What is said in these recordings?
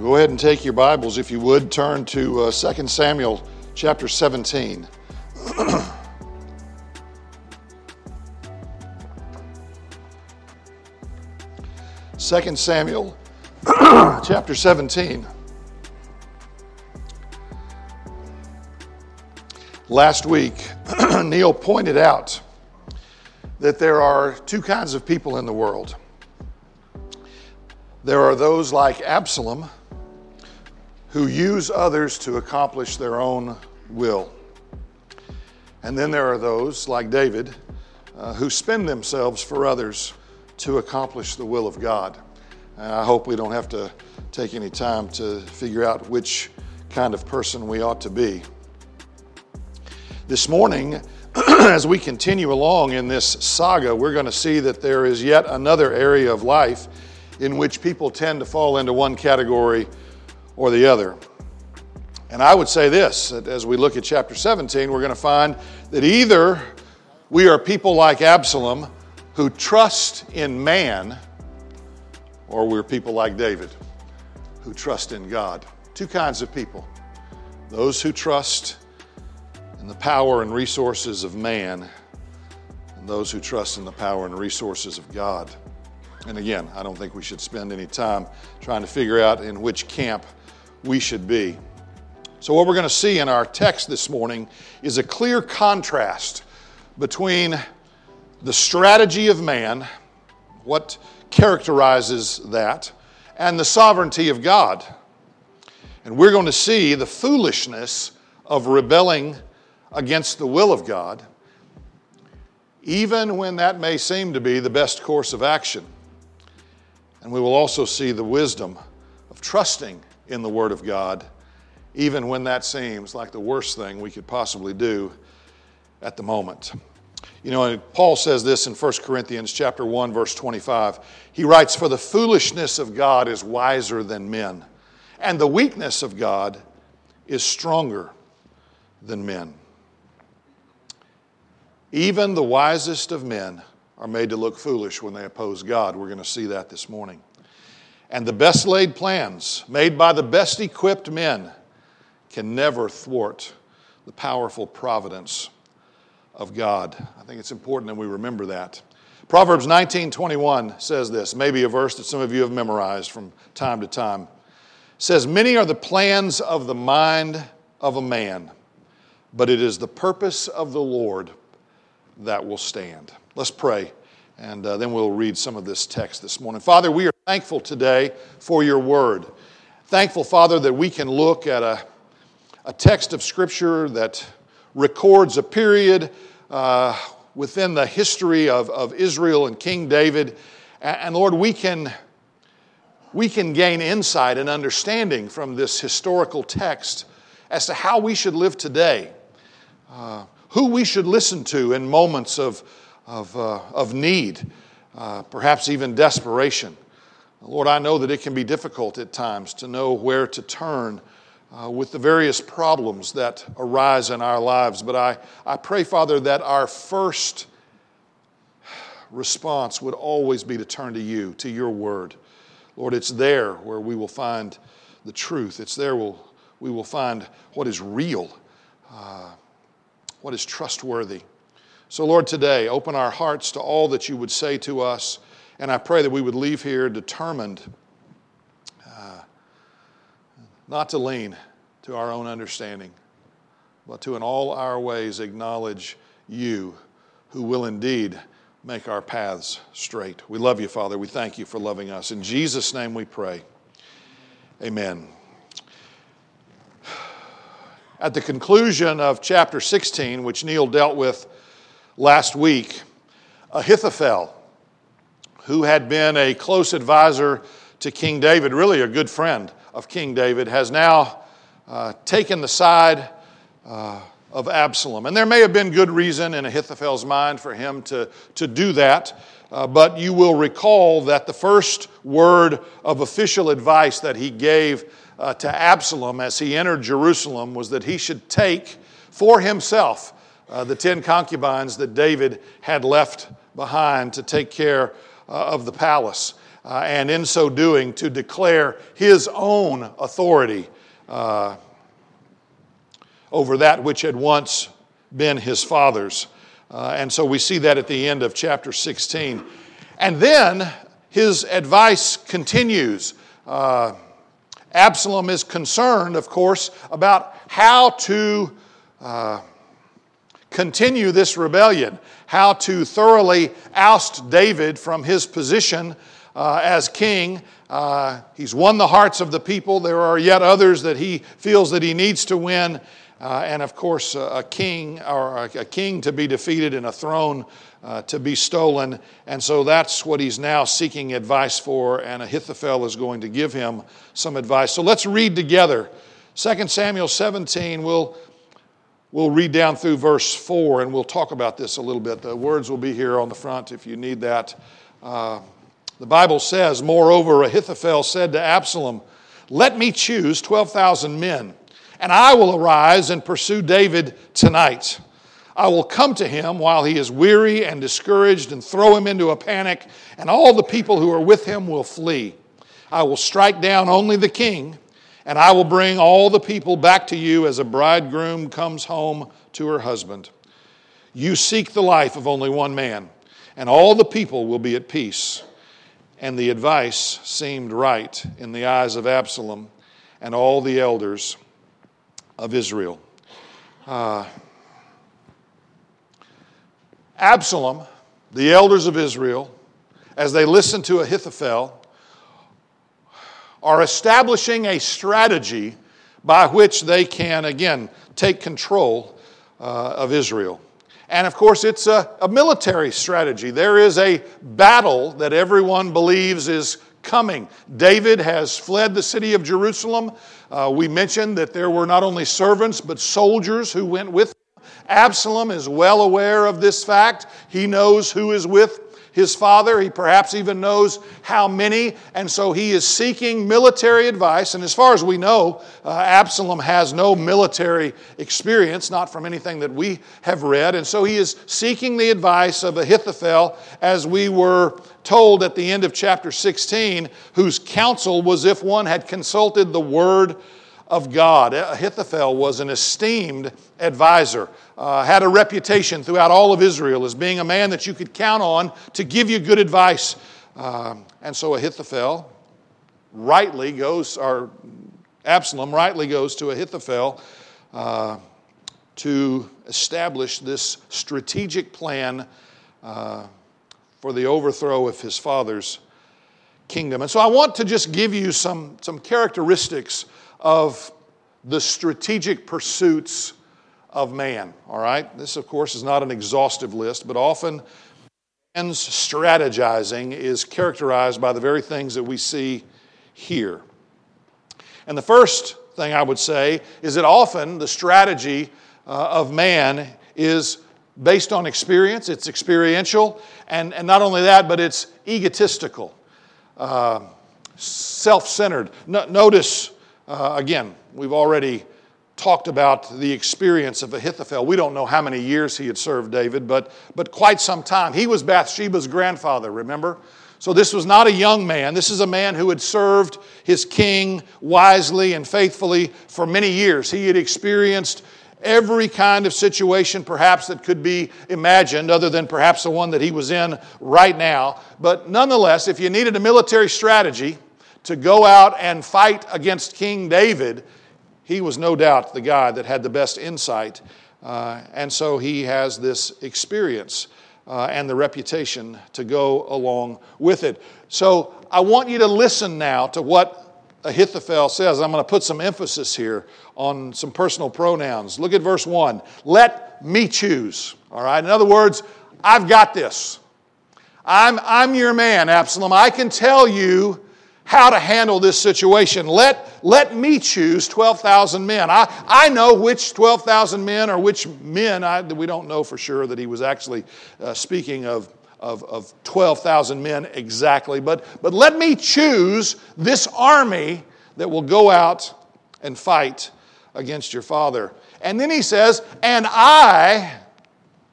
Go ahead and take your Bibles, if you would. Turn to uh, 2 Samuel chapter 17. 2 Samuel chapter 17. Last week, Neil pointed out that there are two kinds of people in the world. There are those like Absalom who use others to accomplish their own will. And then there are those like David uh, who spend themselves for others to accomplish the will of God. And I hope we don't have to take any time to figure out which kind of person we ought to be. This morning, as we continue along in this saga, we're going to see that there is yet another area of life in which people tend to fall into one category or the other. And I would say this that as we look at chapter 17, we're going to find that either we are people like Absalom who trust in man, or we're people like David who trust in God. Two kinds of people those who trust in the power and resources of man, and those who trust in the power and resources of God. And again, I don't think we should spend any time trying to figure out in which camp we should be. So, what we're going to see in our text this morning is a clear contrast between the strategy of man, what characterizes that, and the sovereignty of God. And we're going to see the foolishness of rebelling against the will of God, even when that may seem to be the best course of action. And we will also see the wisdom of trusting in the Word of God, even when that seems like the worst thing we could possibly do at the moment. You know, Paul says this in 1 Corinthians chapter 1 verse 25. He writes for the foolishness of God is wiser than men, and the weakness of God is stronger than men. Even the wisest of men are made to look foolish when they oppose God. We're going to see that this morning. And the best laid plans, made by the best equipped men, can never thwart the powerful providence of God. I think it's important that we remember that. Proverbs 19:21 says this, maybe a verse that some of you have memorized from time to time. It says, "Many are the plans of the mind of a man, but it is the purpose of the Lord that will stand." Let's pray, and uh, then we'll read some of this text this morning. Father, we are thankful today for your word. Thankful, Father, that we can look at a, a text of Scripture that records a period uh, within the history of, of Israel and King David. And, Lord, we can, we can gain insight and understanding from this historical text as to how we should live today, uh, who we should listen to in moments of, of, uh, of need, uh, perhaps even desperation. Lord, I know that it can be difficult at times to know where to turn uh, with the various problems that arise in our lives, but I, I pray, Father, that our first response would always be to turn to you, to your word. Lord, it's there where we will find the truth. It's there we'll, we will find what is real, uh, what is trustworthy. So, Lord, today, open our hearts to all that you would say to us. And I pray that we would leave here determined uh, not to lean to our own understanding, but to in all our ways acknowledge you, who will indeed make our paths straight. We love you, Father. We thank you for loving us. In Jesus' name we pray. Amen. At the conclusion of chapter 16, which Neil dealt with last week Ahithophel, who had been a close advisor to King David, really a good friend of King David, has now uh, taken the side uh, of Absalom. And there may have been good reason in Ahithophel's mind for him to, to do that. Uh, but you will recall that the first word of official advice that he gave uh, to Absalom as he entered Jerusalem was that he should take for himself uh, the 10 concubines that David had left behind to take care of the palace. uh, and in so doing, to declare his own authority uh, over that which had once been his father's. Uh, and so we see that at the end of chapter 16. And then his advice continues. Uh, Absalom is concerned, of course, about how to uh, continue this rebellion, how to thoroughly oust David from his position uh, as king. Uh, he's won the hearts of the people. There are yet others that he feels that he needs to win. Uh, and of course, a king or a, king to be defeated and a throne uh, to be stolen. And so that's what he's now seeking advice for, and Ahithophel is going to give him some advice. So let's read together. 2 Samuel 17, we'll, we'll read down through verse 4, and we'll talk about this a little bit. The words will be here on the front if you need that. Uh, the Bible says, Moreover, Ahithophel said to Absalom, Let me choose 12,000 men and I will arise and pursue David tonight. I will come to him while he is weary and discouraged and throw him into a panic, and all the people who are with him will flee. I will strike down only the king, and I will bring all the people back to you as a bridegroom comes home to her husband. You seek the life of only one man, and all the people will be at peace. And the advice seemed right in the eyes of Absalom and all the elders of Israel. Uh, Absalom, the elders of Israel, as they listened to Ahithophel, are establishing a strategy by which they can, again, take control uh, of Israel. And of course, it's a, a, military strategy. There is a battle that everyone believes is coming. David has fled the city of Jerusalem. Uh, we mentioned that there were not only servants, but soldiers who went with him. Absalom is well aware of this fact. He knows who is with his father. He perhaps even knows how many, and so he is seeking military advice. And as far as we know, uh, Absalom has no military experience, not from anything that we have read. And so he is seeking the advice of Ahithophel, as we were told at the end of chapter 16, whose counsel was if one had consulted the word of God. Ahithophel was an esteemed advisor, uh, had a reputation throughout all of Israel as being a man that you could count on to give you good advice. Uh, and so Ahithophel rightly goes, or Absalom rightly goes to Ahithophel uh, to establish this strategic plan uh, for the overthrow of his father's kingdom. And so I want to just give you some, some characteristics of the strategic pursuits of man. All right? This, of course, is not an exhaustive list, but often man's strategizing is characterized by the very things that we see here. And the first thing I would say is that often the strategy uh, of man is based on experience, it's experiential, and, and not only that, but it's egotistical, uh, self centered. No, notice, uh, again, we've already talked about the experience of Ahithophel. We don't know how many years he had served David, but, but quite some time. He was Bathsheba's grandfather, remember? So this was not a young man. This is a man who had served his king wisely and faithfully for many years. He had experienced every kind of situation perhaps that could be imagined, other than perhaps the one that he was in right now. But nonetheless, if you needed a military strategy to go out and fight against King David, he was no doubt the guy that had the best insight. Uh, and so he has this experience uh, and the reputation to go along with it. So I want you to listen now to what Ahithophel says. I'm going to put some emphasis here on some personal pronouns. Look at verse 1. Let me choose. All right? In other words, I've got this. I'm, I'm your man, Absalom. I can tell you how to handle this situation. Let, let me choose 12,000 men. I, I know which 12,000 men or which men, I, we don't know for sure that he was actually uh, speaking of of, of 12,000 men exactly, but, but let me choose this army that will go out and fight against your father. And then he says, And I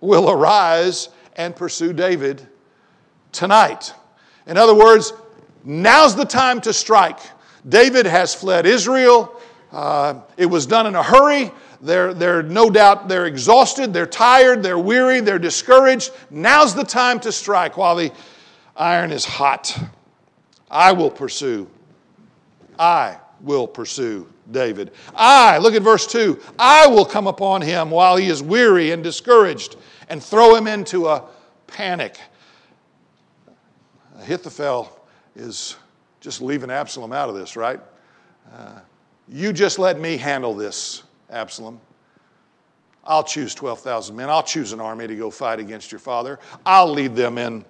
will arise and pursue David tonight. In other words, Now's the time to strike. David has fled Israel. Uh, it was done in a hurry. They're, they're no doubt they're exhausted, they're tired, they're weary, they're discouraged. Now's the time to strike while the iron is hot. I will pursue. I will pursue David. I, look at verse 2, I will come upon him while he is weary and discouraged and throw him into a panic. Ahithophel is just leaving Absalom out of this, right? Uh, you just let me handle this, Absalom. I'll choose 12,000 men. I'll choose an army to go fight against your father. I'll lead them in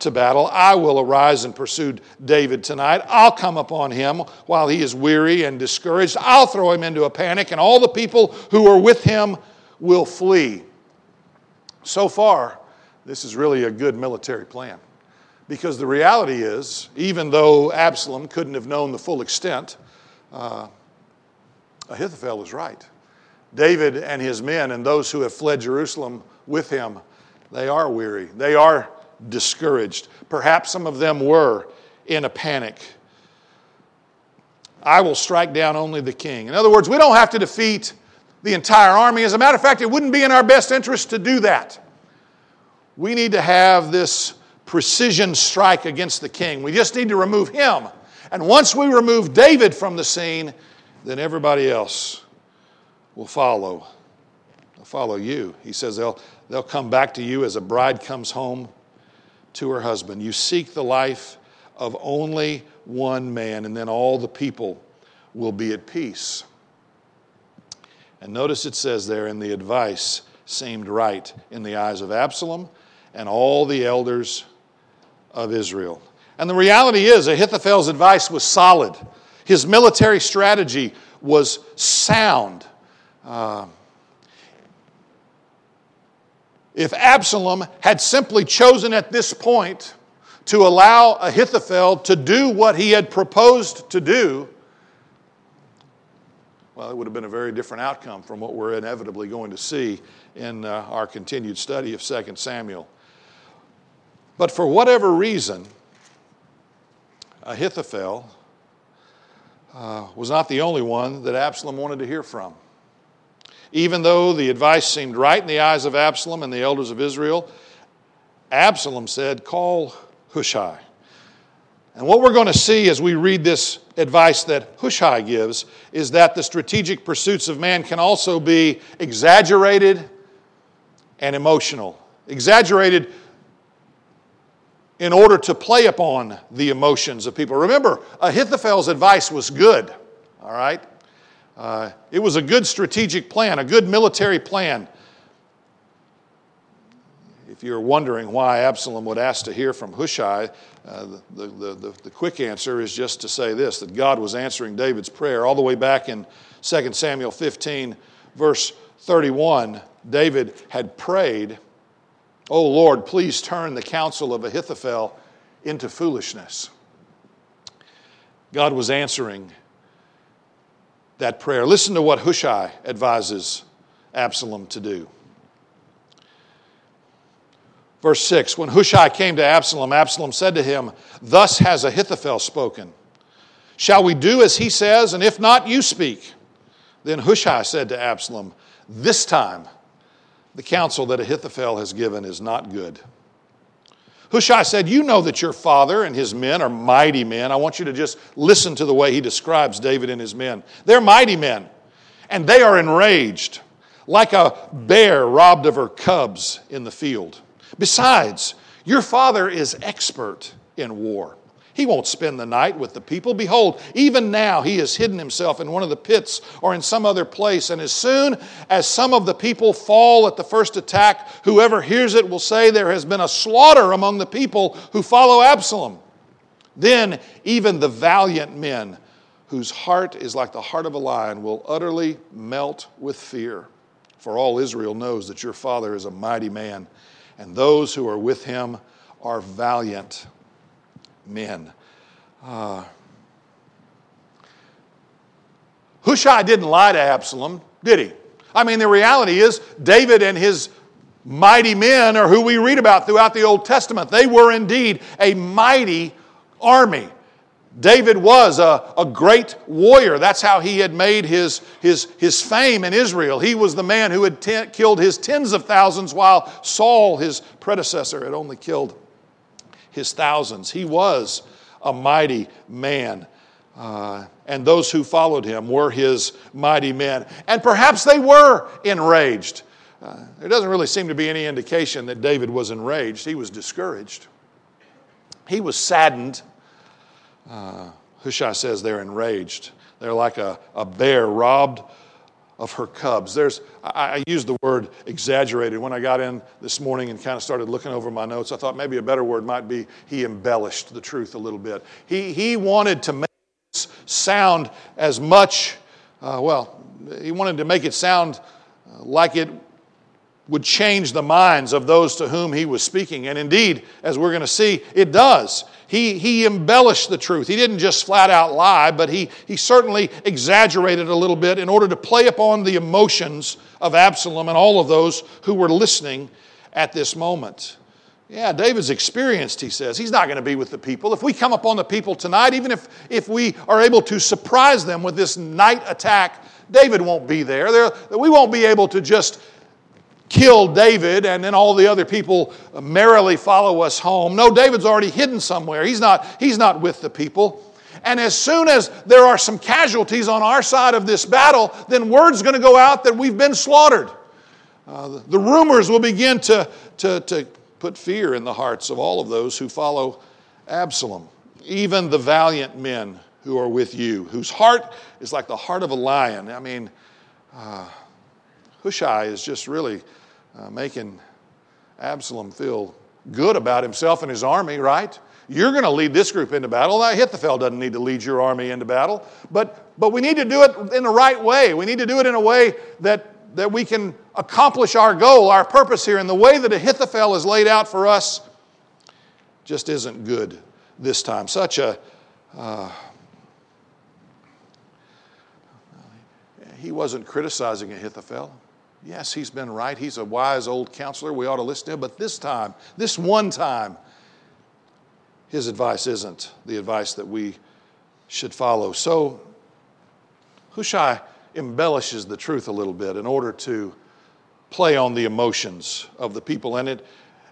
to battle. I will arise and pursue David tonight. I'll come upon him while he is weary and discouraged. I'll throw him into a panic, and all the people who are with him will flee. So far, this is really a good military plan. Because the reality is, even though Absalom couldn't have known the full extent, uh, Ahithophel was right. David and his men and those who have fled Jerusalem with him, they are weary. They are discouraged. Perhaps some of them were in a panic. I will strike down only the king. In other words, we don't have to defeat the entire army. As a matter of fact, it wouldn't be in our best interest to do that. We need to have this precision strike against the king. We just need to remove him. And once we remove David from the scene, then everybody else will follow. They'll follow you. He says they'll, they'll come back to you as a bride comes home to her husband. You seek the life of only one man, and then all the people will be at peace. And notice it says there, and the advice seemed right in the eyes of Absalom and all the elders of Israel. And the reality is, Ahithophel's advice was solid. His military strategy was sound. Uh, if Absalom had simply chosen at this point to allow Ahithophel to do what he had proposed to do, well, it would have been a very different outcome from what we're inevitably going to see in uh, our continued study of 2 Samuel. But for whatever reason, Ahithophel uh, was not the only one that Absalom wanted to hear from. Even though the advice seemed right in the eyes of Absalom and the elders of Israel, Absalom said, Call Hushai. And what we're going to see as we read this advice that Hushai gives is that the strategic pursuits of man can also be exaggerated and emotional. Exaggerated in order to play upon the emotions of people. Remember, Ahithophel's advice was good, all right? Uh, it was a good strategic plan, a good military plan. If you're wondering why Absalom would ask to hear from Hushai, uh, the, the, the, the, quick answer is just to say this that God was answering David's prayer. All the way back in 2 Samuel 15, verse 31, David had prayed, Oh Lord, please turn the counsel of Ahithophel into foolishness. God was answering that prayer. Listen to what Hushai advises Absalom to do. Verse 6 When Hushai came to Absalom, Absalom said to him, Thus has Ahithophel spoken. Shall we do as he says, and if not, you speak? Then Hushai said to Absalom, This time the counsel that Ahithophel has given is not good. Hushai said, You know that your father and his men are mighty men. I want you to just listen to the way he describes David and his men. They're mighty men, and they are enraged, like a bear robbed of her cubs in the field. Besides, your father is expert in war. He won't spend the night with the people. Behold, even now he has hidden himself in one of the pits or in some other place. And as soon as some of the people fall at the first attack, whoever hears it will say, There has been a slaughter among the people who follow Absalom. Then even the valiant men, whose heart is like the heart of a lion, will utterly melt with fear. For all Israel knows that your father is a mighty man, and those who are with him are valiant men. Uh, Hushai didn't lie to Absalom, did he? I mean, the reality is, David and his mighty men are who we read about throughout the Old Testament. They were indeed a mighty army. David was a, a great warrior. That's how he had made his, his, his fame in Israel. He was the man who had ten, killed his tens of thousands, while Saul, his predecessor, had only killed his thousands. He was a mighty man. Uh, and those who followed him were his mighty men. And perhaps they were enraged. Uh, there doesn't really seem to be any indication that David was enraged. He was discouraged, he was saddened uh, Hushai says they're enraged. They're like a, a bear robbed of her cubs. There's, I, I used the word exaggerated when I got in this morning and kind of started looking over my notes. I thought maybe a better word might be he embellished the truth a little bit. He, he wanted to make it sound as much, uh, well, he wanted to make it sound uh, like it would change the minds of those to whom he was speaking. And indeed, as we're going to see, it does. He, he embellished the truth. He didn't just flat out lie, but he, he certainly exaggerated a little bit in order to play upon the emotions of Absalom and all of those who were listening at this moment. Yeah, David's experienced, he says. He's not going to be with the people. If we come upon the people tonight, even if, if we are able to surprise them with this night attack, David won't be there. there we won't be able to just kill David and then all the other people merrily follow us home. No, David's already hidden somewhere. He's not, he's not with the people. And as soon as there are some casualties on our side of this battle, then word's going to go out that we've been slaughtered. Uh, the rumors will begin to, to, to put fear in the hearts of all of those who follow Absalom, even the valiant men who are with you, whose heart is like the heart of a lion. I mean, uh, Hushai is just really uh, making Absalom feel good about himself and his army, right? You're going to lead this group into battle. Ahithophel doesn't need to lead your army into battle, but, but we need to do it in the right way. We need to do it in a way that, that we can accomplish our goal, our purpose here. And the way that Ahithophel is laid out for us just isn't good this time. Such a. Uh, he wasn't criticizing Ahithophel. Yes, he's been right. He's a wise old counselor. We ought to listen to him. But this time, this one time, his advice isn't the advice that we should follow. So, Hushai embellishes the truth a little bit in order to play on the emotions of the people, and it,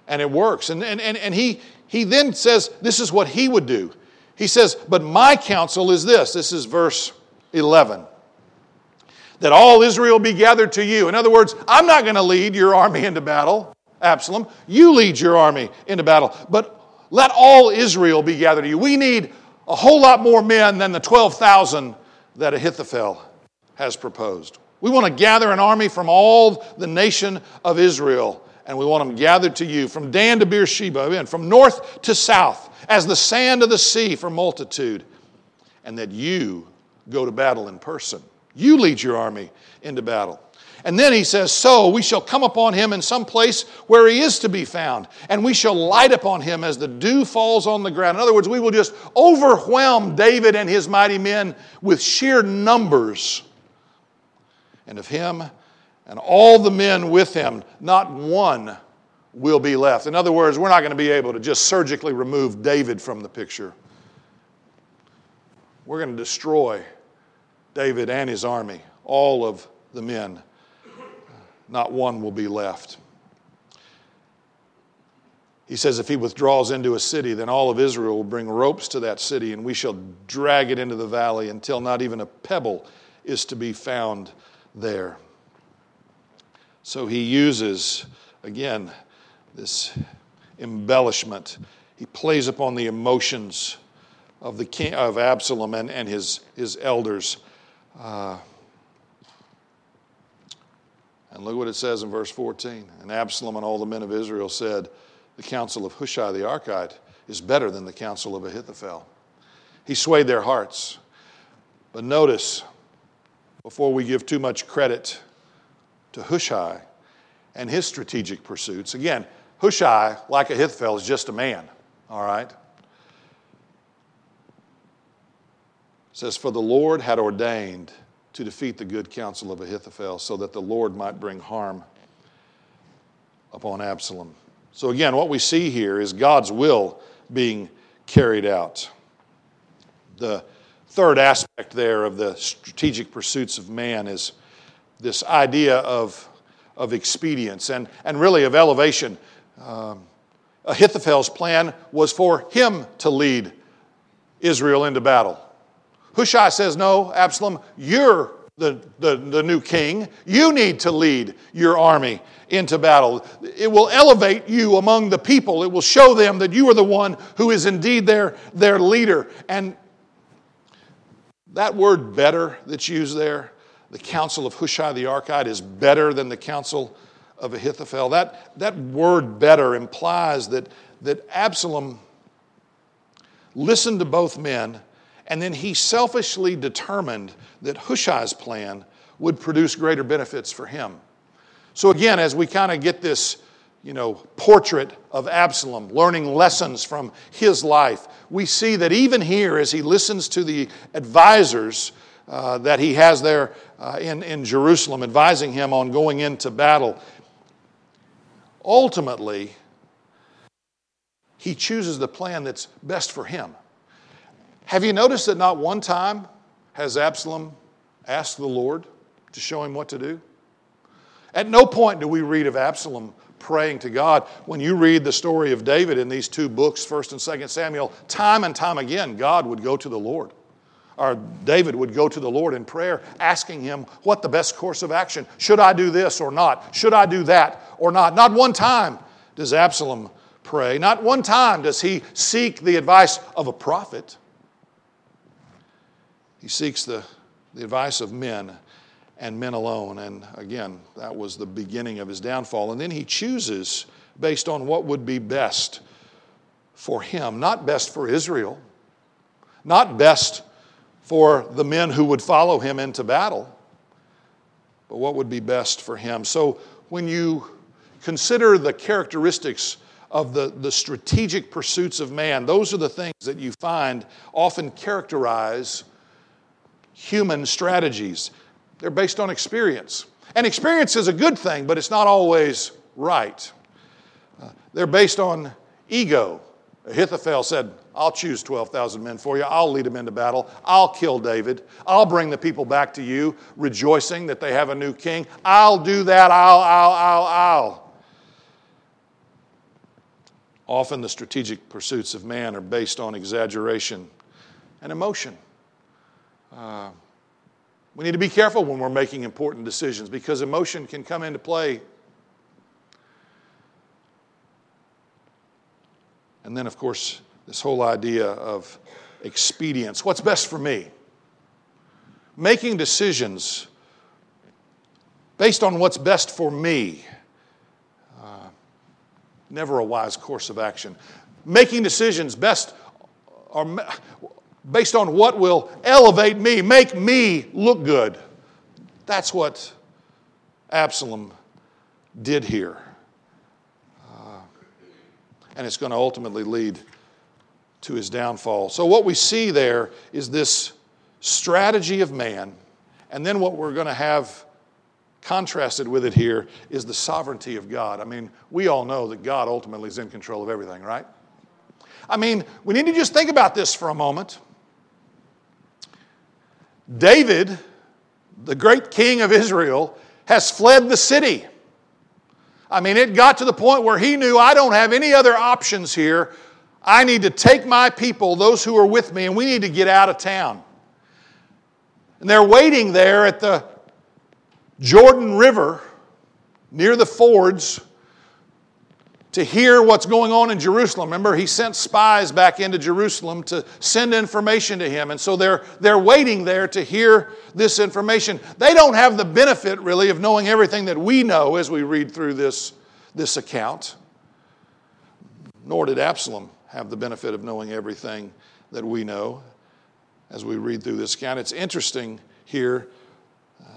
and it works. And, and, and, and he, he then says, This is what he would do. He says, But my counsel is this. This is verse 11 that all Israel be gathered to you. In other words, I'm not going to lead your army into battle, Absalom. You lead your army into battle. But let all Israel be gathered to you. We need a whole lot more men than the 12,000 that Ahithophel has proposed. We want to gather an army from all the nation of Israel, and we want them gathered to you from Dan to Beersheba, and from north to south, as the sand of the sea for multitude, and that you go to battle in person. You lead your army into battle. And then he says, So we shall come upon him in some place where he is to be found, and we shall light upon him as the dew falls on the ground. In other words, we will just overwhelm David and his mighty men with sheer numbers. And of him and all the men with him, not one will be left. In other words, we're not going to be able to just surgically remove David from the picture. We're going to destroy David and his army, all of the men. Not one will be left. He says, if he withdraws into a city, then all of Israel will bring ropes to that city, and we shall drag it into the valley until not even a pebble is to be found there. So he uses, again, this embellishment. He plays upon the emotions of, the king, of Absalom and, and his, his elders. Uh, and look what it says in verse 14. And Absalom and all the men of Israel said, The counsel of Hushai the Archite is better than the counsel of Ahithophel. He swayed their hearts. But notice, before we give too much credit to Hushai and his strategic pursuits, again, Hushai, like Ahithophel, is just a man, all right? Says, For the Lord had ordained to defeat the good counsel of Ahithophel so that the Lord might bring harm upon Absalom. So, again, what we see here is God's will being carried out. The third aspect there of the strategic pursuits of man is this idea of, of expedience and, and really of elevation. Um, Ahithophel's plan was for him to lead Israel into battle. Hushai says, No, Absalom, you're the, the, the new king. You need to lead your army into battle. It will elevate you among the people. It will show them that you are the one who is indeed their, their leader. And that word better that's used there, the counsel of Hushai the Archite, is better than the counsel of Ahithophel. That, that word better implies that, that Absalom listened to both men and then he selfishly determined that Hushai's plan would produce greater benefits for him. So, again, as we kind of get this you know, portrait of Absalom, learning lessons from his life, we see that even here, as he listens to the advisors uh, that he has there uh, in, in Jerusalem, advising him on going into battle, ultimately, he chooses the plan that's best for him. Have you noticed that not one time has Absalom asked the Lord to show him what to do? At no point do we read of Absalom praying to God. When you read the story of David in these two books, 1st and 2nd Samuel, time and time again, God would go to the Lord. Or David would go to the Lord in prayer, asking him what the best course of action. Should I do this or not? Should I do that or not? Not one time does Absalom pray. Not one time does he seek the advice of a prophet. He seeks the, the advice of men and men alone. And again, that was the beginning of his downfall. And then he chooses based on what would be best for him, not best for Israel, not best for the men who would follow him into battle, but what would be best for him. So when you consider the characteristics of the, the strategic pursuits of man, those are the things that you find often characterize human strategies. They're based on experience. And experience is a good thing, but it's not always right. Uh, they're based on ego. Ahithophel said, I'll choose 12,000 men for you. I'll lead them into battle. I'll kill David. I'll bring the people back to you, rejoicing that they have a new king. I'll do that. I'll, I'll, I'll, I'll. Often the strategic pursuits of man are based on exaggeration and emotion. Uh, we need to be careful when we're making important decisions because emotion can come into play. And then, of course, this whole idea of expedience what's best for me? Making decisions based on what's best for me. Uh, never a wise course of action. Making decisions best or based on what will elevate me, make me look good. That's what Absalom did here. Uh, and it's going to ultimately lead to his downfall. So, what we see there is this strategy of man, and then what we're going to have contrasted with it here is the sovereignty of God. I mean, we all know that God ultimately is in control of everything, right? I mean, we need to just think about this for a moment. David, the great king of Israel, has fled the city. I mean, it got to the point where he knew I don't have any other options here. I need to take my people, those who are with me, and we need to get out of town. And they're waiting there at the Jordan River near the fords to hear what's going on in Jerusalem. Remember, he sent spies back into Jerusalem to send information to him. And so they're, they're waiting there to hear this information. They don't have the benefit, really, of knowing everything that we know as we read through this, this account. Nor did Absalom have the benefit of knowing everything that we know as we read through this account. It's interesting here uh,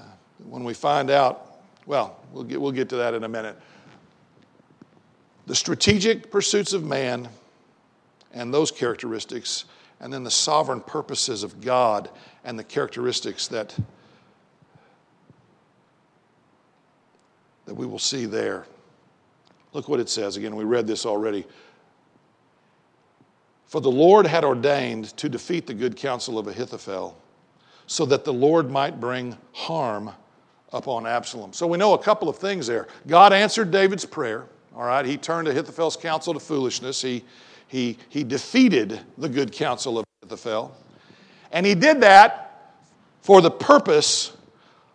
when we find out, well, we'll get, we'll get to that in a minute the strategic pursuits of man and those characteristics, and then the sovereign purposes of God and the characteristics that, that we will see there. Look what it says. Again, we read this already. For the Lord had ordained to defeat the good counsel of Ahithophel, so that the Lord might bring harm upon Absalom. So we know a couple of things there. God answered David's prayer. All right, he turned Ahithophel's counsel to foolishness. He, he, he defeated the good counsel of Ahithophel. And he did that for the purpose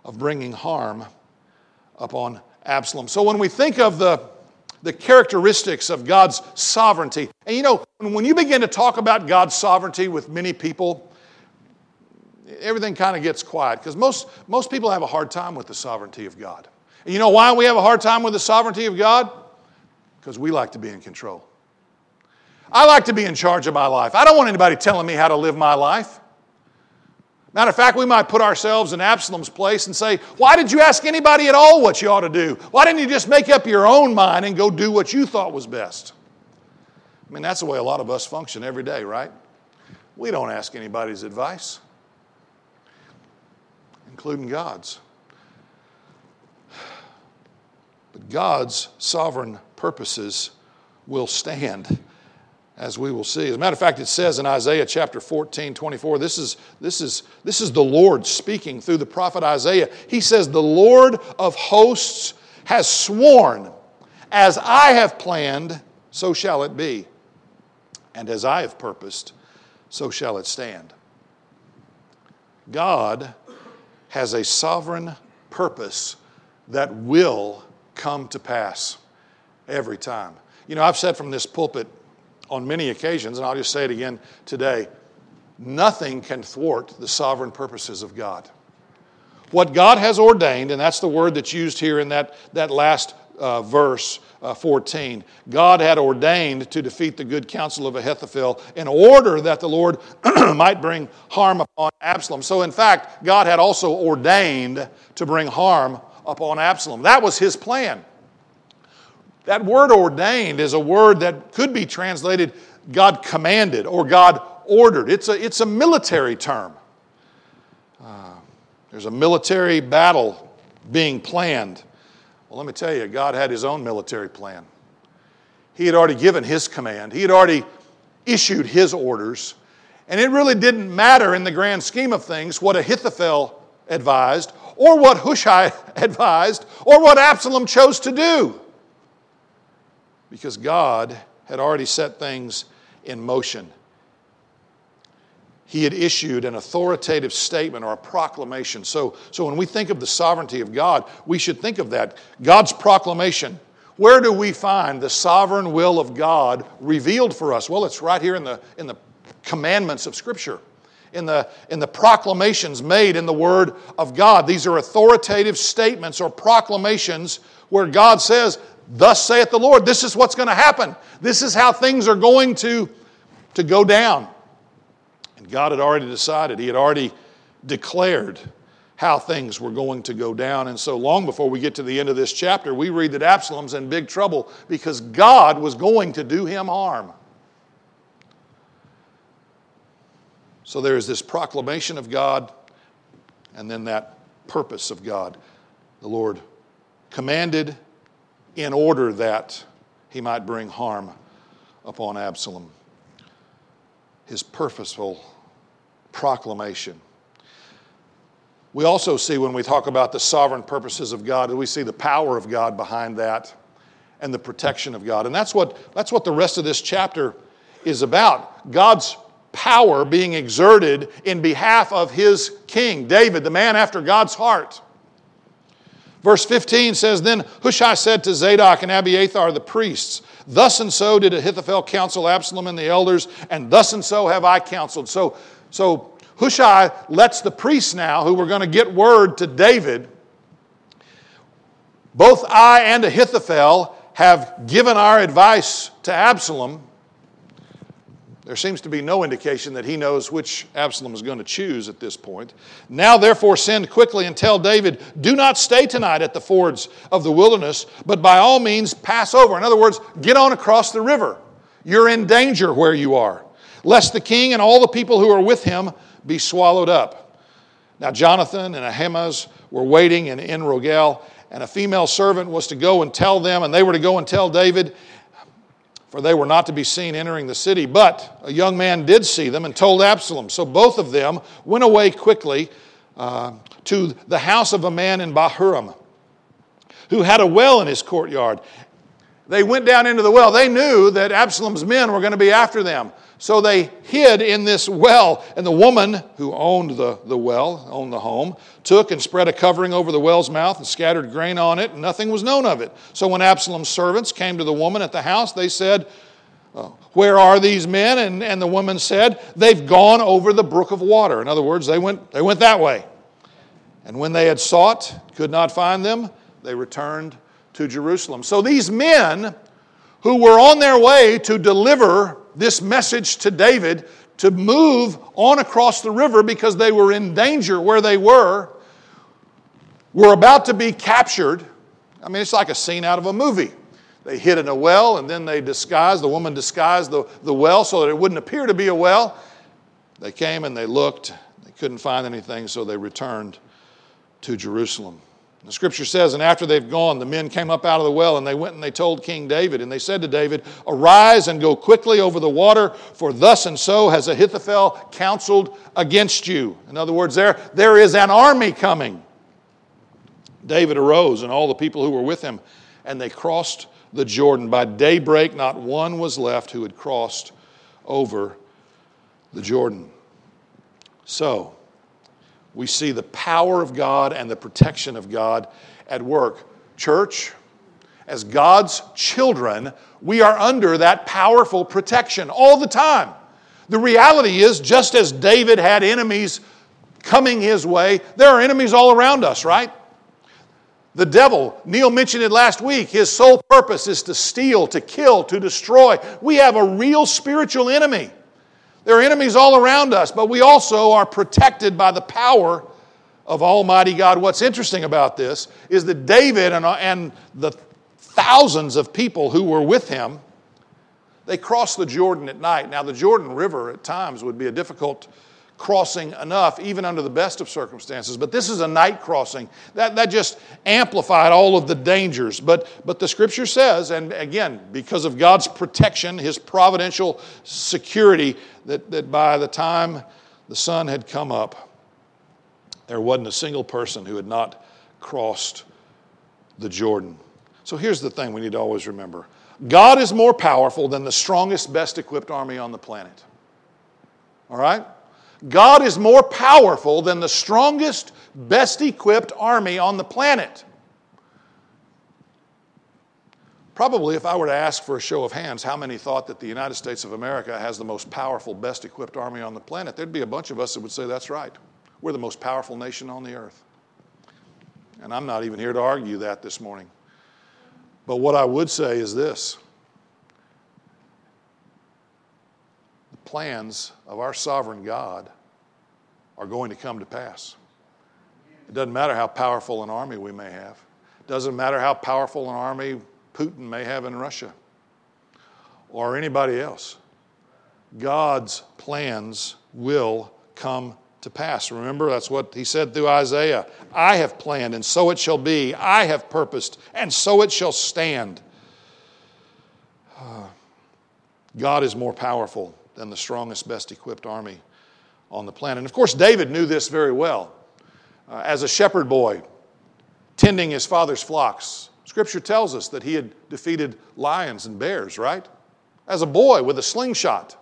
of bringing harm upon Absalom. So when we think of the, the characteristics of God's sovereignty, and you know, when you begin to talk about God's sovereignty with many people, everything kind of gets quiet because most, most people have a hard time with the sovereignty of God. And you know why we have a hard time with the sovereignty of God? Because we like to be in control. I like to be in charge of my life. I don't want anybody telling me how to live my life. Matter of fact, we might put ourselves in Absalom's place and say, Why did you ask anybody at all what you ought to do? Why didn't you just make up your own mind and go do what you thought was best? I mean, that's the way a lot of us function every day, right? We don't ask anybody's advice including God's. But God's sovereign purposes will stand, as we will see. As a matter of fact, it says in Isaiah chapter 14, 24, this is, this is, this is the Lord speaking through the prophet Isaiah. He says, The Lord of hosts has sworn, as I have planned, so shall it be. And as I have purposed, so shall it stand. God has a sovereign purpose that will come to pass every time. You know, I've said from this pulpit on many occasions, and I'll just say it again today nothing can thwart the sovereign purposes of God. What God has ordained, and that's the word that's used here in that, that last uh, verse uh, 14. God had ordained to defeat the good counsel of Ahithophel in order that the Lord might bring harm upon Absalom. So, in fact, God had also ordained to bring harm upon Absalom. That was his plan. That word ordained is a word that could be translated God commanded or God ordered. It's a, it's a military term. Uh, there's a military battle being planned. Well, let me tell you, God had his own military plan. He had already given his command, he had already issued his orders. And it really didn't matter in the grand scheme of things what Ahithophel advised, or what Hushai advised, or what Absalom chose to do. Because God had already set things in motion he had issued an authoritative statement or a proclamation. So, so when we think of the sovereignty of God, we should think of that. God's proclamation. Where do we find the sovereign will of God revealed for us? Well, it's right here in the, in the commandments of Scripture, in the, in the proclamations made in the Word of God. These are authoritative statements or proclamations where God says, Thus saith the Lord, this is what's going to happen. This is how things are going to, to go down. And God had already decided, He had already declared how things were going to go down. And so, long before we get to the end of this chapter, we read that Absalom's in big trouble because God was going to do him harm. So, there is this proclamation of God and then that purpose of God. The Lord commanded in order that he might bring harm upon Absalom his purposeful proclamation. We also see when we talk about the sovereign purposes of God, we see the power of God behind that and the protection of God. And that's what, that's what the rest of this chapter is about. God's power being exerted in behalf of his king, David, the man after God's heart. Verse 15 says Then Hushai said to Zadok and Abiathar the priests, Thus and so did Ahithophel counsel Absalom and the elders, and thus and so have I counseled. So, so Hushai lets the priests now, who were going to get word to David, both I and Ahithophel have given our advice to Absalom there seems to be no indication that he knows which Absalom is going to choose at this point. Now, therefore, send quickly and tell David, Do not stay tonight at the fords of the wilderness, but by all means pass over. In other words, get on across the river. You're in danger where you are, lest the king and all the people who are with him be swallowed up. Now, Jonathan and Ahimaaz were waiting in En Rogel, and a female servant was to go and tell them, and they were to go and tell David. For they were not to be seen entering the city. But a young man did see them and told Absalom. So both of them went away quickly uh, to the house of a man in Bahurim who had a well in his courtyard. They went down into the well. They knew that Absalom's men were going to be after them. So they hid in this well. And the woman who owned the, the well, owned the home, took and spread a covering over the well's mouth and scattered grain on it, and nothing was known of it. So when Absalom's servants came to the woman at the house, they said, uh, Where are these men? And, and the woman said, They've gone over the brook of water. In other words, they went, they went that way. And when they had sought, could not find them, they returned to Jerusalem. So these men who were on their way to deliver this message to David to move on across the river because they were in danger where they were, were about to be captured. I mean, it's like a scene out of a movie. They hid in a well and then they disguised, the woman disguised the, the well so that it wouldn't appear to be a well. They came and they looked, they couldn't find anything, so they returned to Jerusalem. The scripture says, and after they've gone, the men came up out of the well and they went and they told King David. And they said to David, Arise and go quickly over the water, for thus and so has Ahithophel counseled against you. In other words, there, there is an army coming. David arose and all the people who were with him, and they crossed the Jordan. By daybreak, not one was left who had crossed over the Jordan. So, we see the power of God and the protection of God at work. Church, as God's children, we are under that powerful protection all the time. The reality is, just as David had enemies coming his way, there are enemies all around us, right? The devil, Neil mentioned it last week, his sole purpose is to steal, to kill, to destroy. We have a real spiritual enemy. There are enemies all around us, but we also are protected by the power of Almighty God. What's interesting about this is that David and, and the thousands of people who were with him, they crossed the Jordan at night. Now, the Jordan River at times would be a difficult crossing enough, even under the best of circumstances. But this is a night crossing. That, that just amplified all of the dangers. But, but the scripture says, and again, because of God's protection, his providential security, that, that by the time the sun had come up, there wasn't a single person who had not crossed the Jordan. So here's the thing we need to always remember God is more powerful than the strongest, best equipped army on the planet. All right? God is more powerful than the strongest, best equipped army on the planet. Probably, if I were to ask for a show of hands, how many thought that the United States of America has the most powerful, best equipped army on the planet? There'd be a bunch of us that would say that's right. We're the most powerful nation on the earth. And I'm not even here to argue that this morning. But what I would say is this plans of our sovereign God are going to come to pass. It doesn't matter how powerful an army we may have. It doesn't matter how powerful an army Putin may have in Russia or anybody else. God's plans will come to pass. Remember, that's what he said through Isaiah I have planned, and so it shall be. I have purposed, and so it shall stand. God is more powerful than the strongest, best equipped army on the planet. And of course, David knew this very well. Uh, as a shepherd boy, tending his father's flocks, Scripture tells us that he had defeated lions and bears, right? As a boy with a slingshot.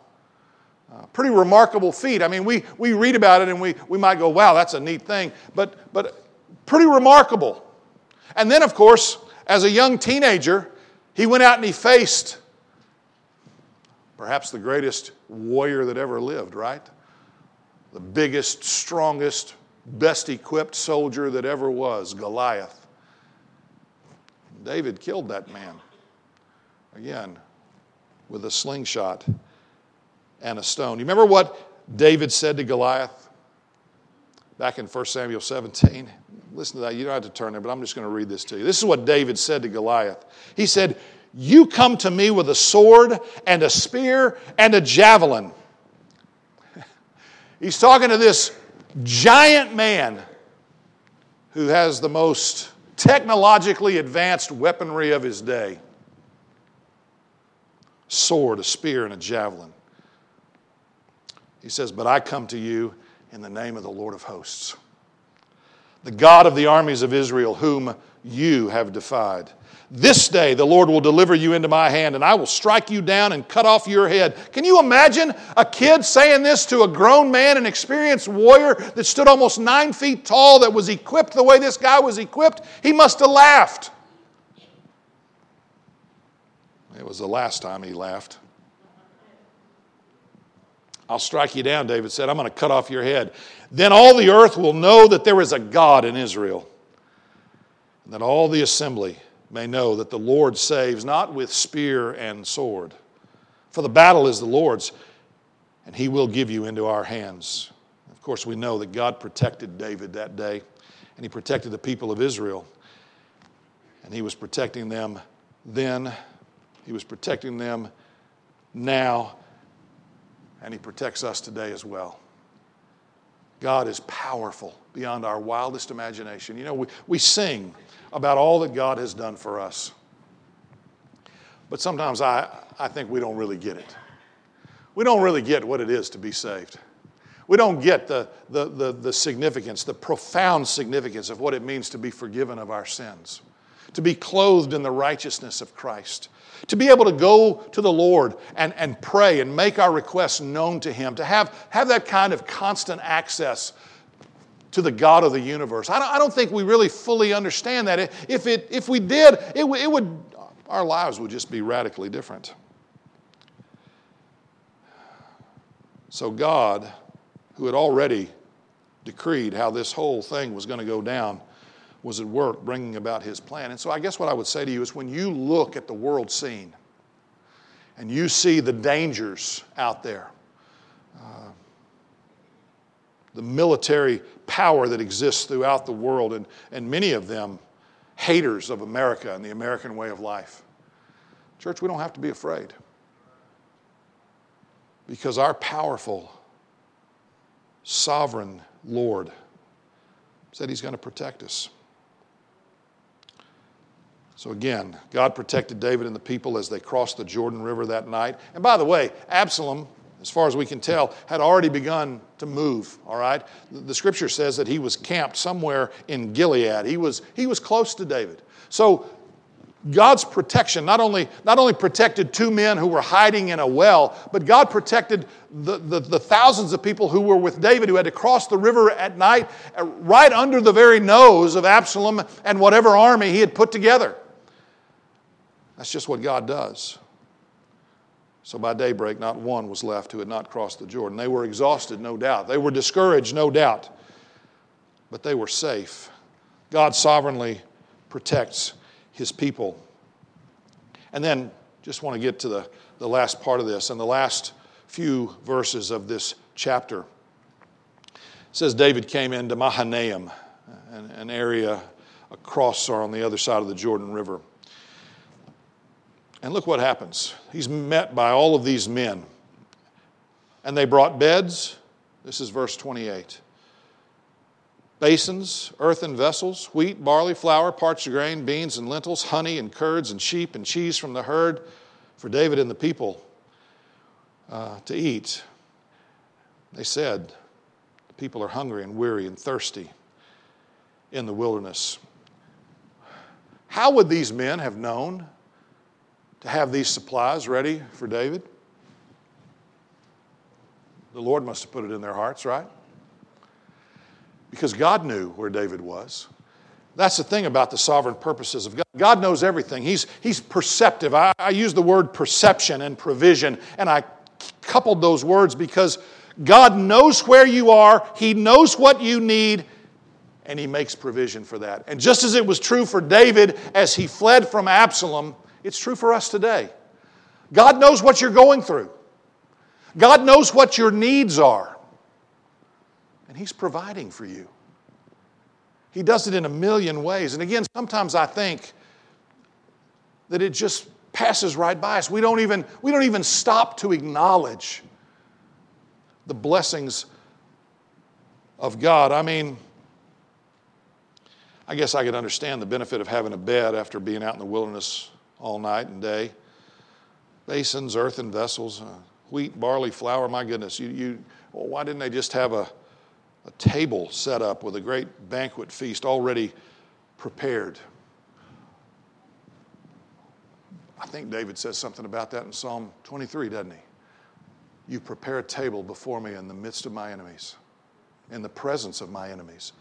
Uh, pretty remarkable feat. I mean, we, we read about it and we, we might go, wow, that's a neat thing, but, but pretty remarkable. And then, of course, as a young teenager, he went out and he faced perhaps the greatest warrior that ever lived, right? The biggest, strongest, best equipped soldier that ever was, Goliath. David killed that man. Again, with a slingshot and a stone. You remember what David said to Goliath back in 1 Samuel 17? Listen to that. You don't have to turn there, but I'm just going to read this to you. This is what David said to Goliath. He said, you come to me with a sword and a spear and a javelin. He's talking to this giant man who has the most technologically advanced weaponry of his day. sword, a spear, and a javelin. He says, But I come to you in the name of the Lord of hosts, the God of the armies of Israel, whom you have defied. This day the Lord will deliver you into my hand, and I will strike you down and cut off your head. Can you imagine a kid saying this to a grown man, an experienced warrior that stood almost nine feet tall, that was equipped the way this guy was equipped? He must have laughed. It was the last time he laughed. I'll strike you down, David said. I'm going to cut off your head. Then all the earth will know that there is a God in Israel, and that all the assembly may know that the Lord saves not with spear and sword. For the battle is the Lord's, and he will give you into our hands. Of course, we know that God protected David that day, and he protected the people of Israel. And he was protecting them then, he was protecting them now, and he protects us today as well. God is powerful beyond our wildest imagination. You know, we, we sing about all that God has done for us. But sometimes I, I think we don't really get it. We don't really get what it is to be saved. We don't get the, the, the, the, significance, the profound significance of what it means to be forgiven of our sins, to be clothed in the righteousness of Christ, to be able to go to the Lord and, and pray and make our requests known to Him, to have, have that kind of constant access to the God of the universe. I don't, I don't think we really fully understand that. If, it, if we did, it, it would, our lives would just be radically different. So, God, who had already decreed how this whole thing was going to go down, was at work bringing about his plan. And so, I guess what I would say to you is when you look at the world scene and you see the dangers out there, uh, the military power that exists throughout the world, and, and many of them haters of America and the American way of life. Church, we don't have to be afraid because our powerful, sovereign Lord said He's going to protect us. So again, God protected David and the people as they crossed the Jordan River that night. And by the way, Absalom as far as we can tell, had already begun to move, all right? The scripture says that he was camped somewhere in Gilead. He was, he was close to David. So God's protection not only, not only protected two men who were hiding in a well, but God protected the, the, the, thousands of people who were with David who had to cross the river at night uh, right under the very nose of Absalom and whatever army he had put together. That's just what God does. So by daybreak, not one was left who had not crossed the Jordan. They were exhausted, no doubt. They were discouraged, no doubt. But they were safe. God sovereignly protects his people. And then, just want to get to the, the last part of this and the last few verses of this chapter. It says David came into Mahanaim, an, an area across or on the other side of the Jordan River. And look what happens. He's met by all of these men. And they brought beds. This is verse 28. Basins, earthen vessels, wheat, barley, flour, parched grain, beans and lentils, honey and curds and sheep and cheese from the herd for David and the people uh, to eat. They said, The people are hungry and weary and thirsty in the wilderness. How would these men have known to have these supplies ready for David? The Lord must have put it in their hearts, right? Because God knew where David was. That's the thing about the sovereign purposes of God. God knows everything. He's, he's perceptive. I, I use the word perception and provision, and I coupled those words because God knows where you are, He knows what you need, and He makes provision for that. And just as it was true for David as he fled from Absalom, it's true for us today. God knows what you're going through, God knows what your needs are, and He's providing for you. He does it in a million ways. And again, sometimes I think that it just passes right by us. We don't even, we don't even stop to acknowledge the blessings of God. I mean, I guess I could understand the benefit of having a bed after being out in the wilderness all night and day. basins, earthen vessels, uh, wheat, barley, flour. My goodness, you, you, well, why didn't they just have a, a table set up with a great banquet feast already prepared? I think David says something about that in Psalm 23, doesn't he? You prepare a table before me in the midst of my enemies, in the presence of my enemies.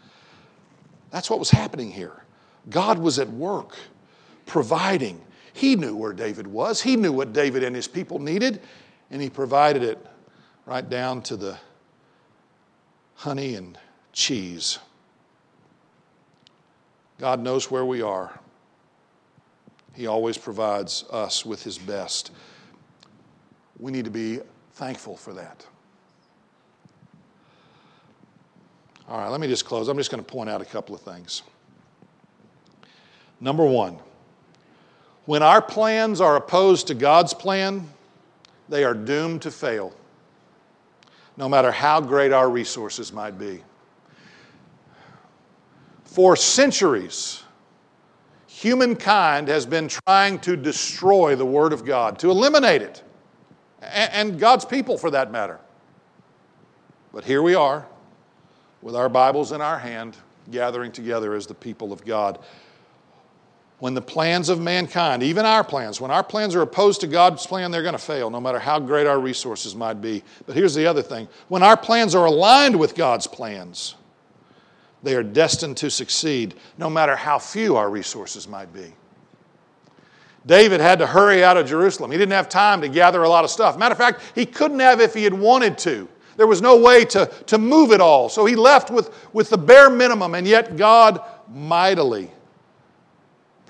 That's what was happening here. God was at work providing. He knew where David was, he knew what David and his people needed, and he provided it right down to the honey and cheese. God knows where we are. He always provides us with His best. We need to be thankful for that. All right, let me just close. I'm just going to point out a couple of things. Number one, when our plans are opposed to God's plan, they are doomed to fail, no matter how great our resources might be. For centuries, humankind has been trying to destroy the Word of God, to eliminate it, and God's people for that matter. But here we are, with our Bibles in our hand, gathering together as the people of God. When the plans of mankind, even our plans, when our plans are opposed to God's plan, they're going to fail, no matter how great our resources might be. But here's the other thing when our plans are aligned with God's plans, they are destined to succeed, no matter how few our resources might be. David had to hurry out of Jerusalem. He didn't have time to gather a lot of stuff. Matter of fact, he couldn't have if he had wanted to. There was no way to, to move it all. So he left with, with the bare minimum, and yet God mightily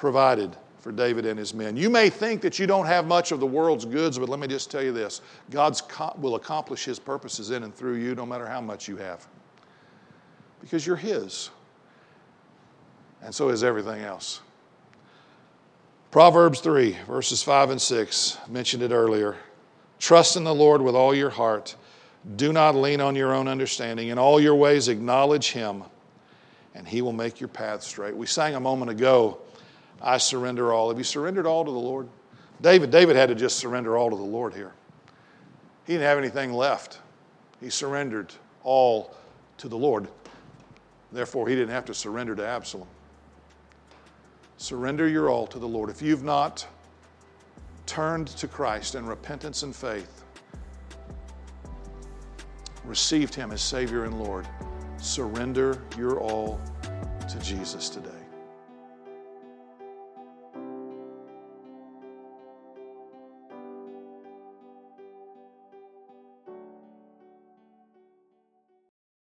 provided for David and his men. You may think that you don't have much of the world's goods, but let me just tell you this God will accomplish his purposes in and through you no matter how much you have because you're His. And so is everything else. Proverbs 3, verses 5 and 6, mentioned it earlier. Trust in the Lord with all your heart. Do not lean on your own understanding. In all your ways, acknowledge Him, and He will make your path straight. We sang a moment ago, I surrender all. Have you surrendered all to the Lord? David, David had to just surrender all to the Lord here. He didn't have anything left. He surrendered all to the Lord. Therefore, he didn't have to surrender to Absalom. Surrender your all to the Lord. If you've not turned to Christ in repentance and faith, received him as Savior and Lord, surrender your all to Jesus today.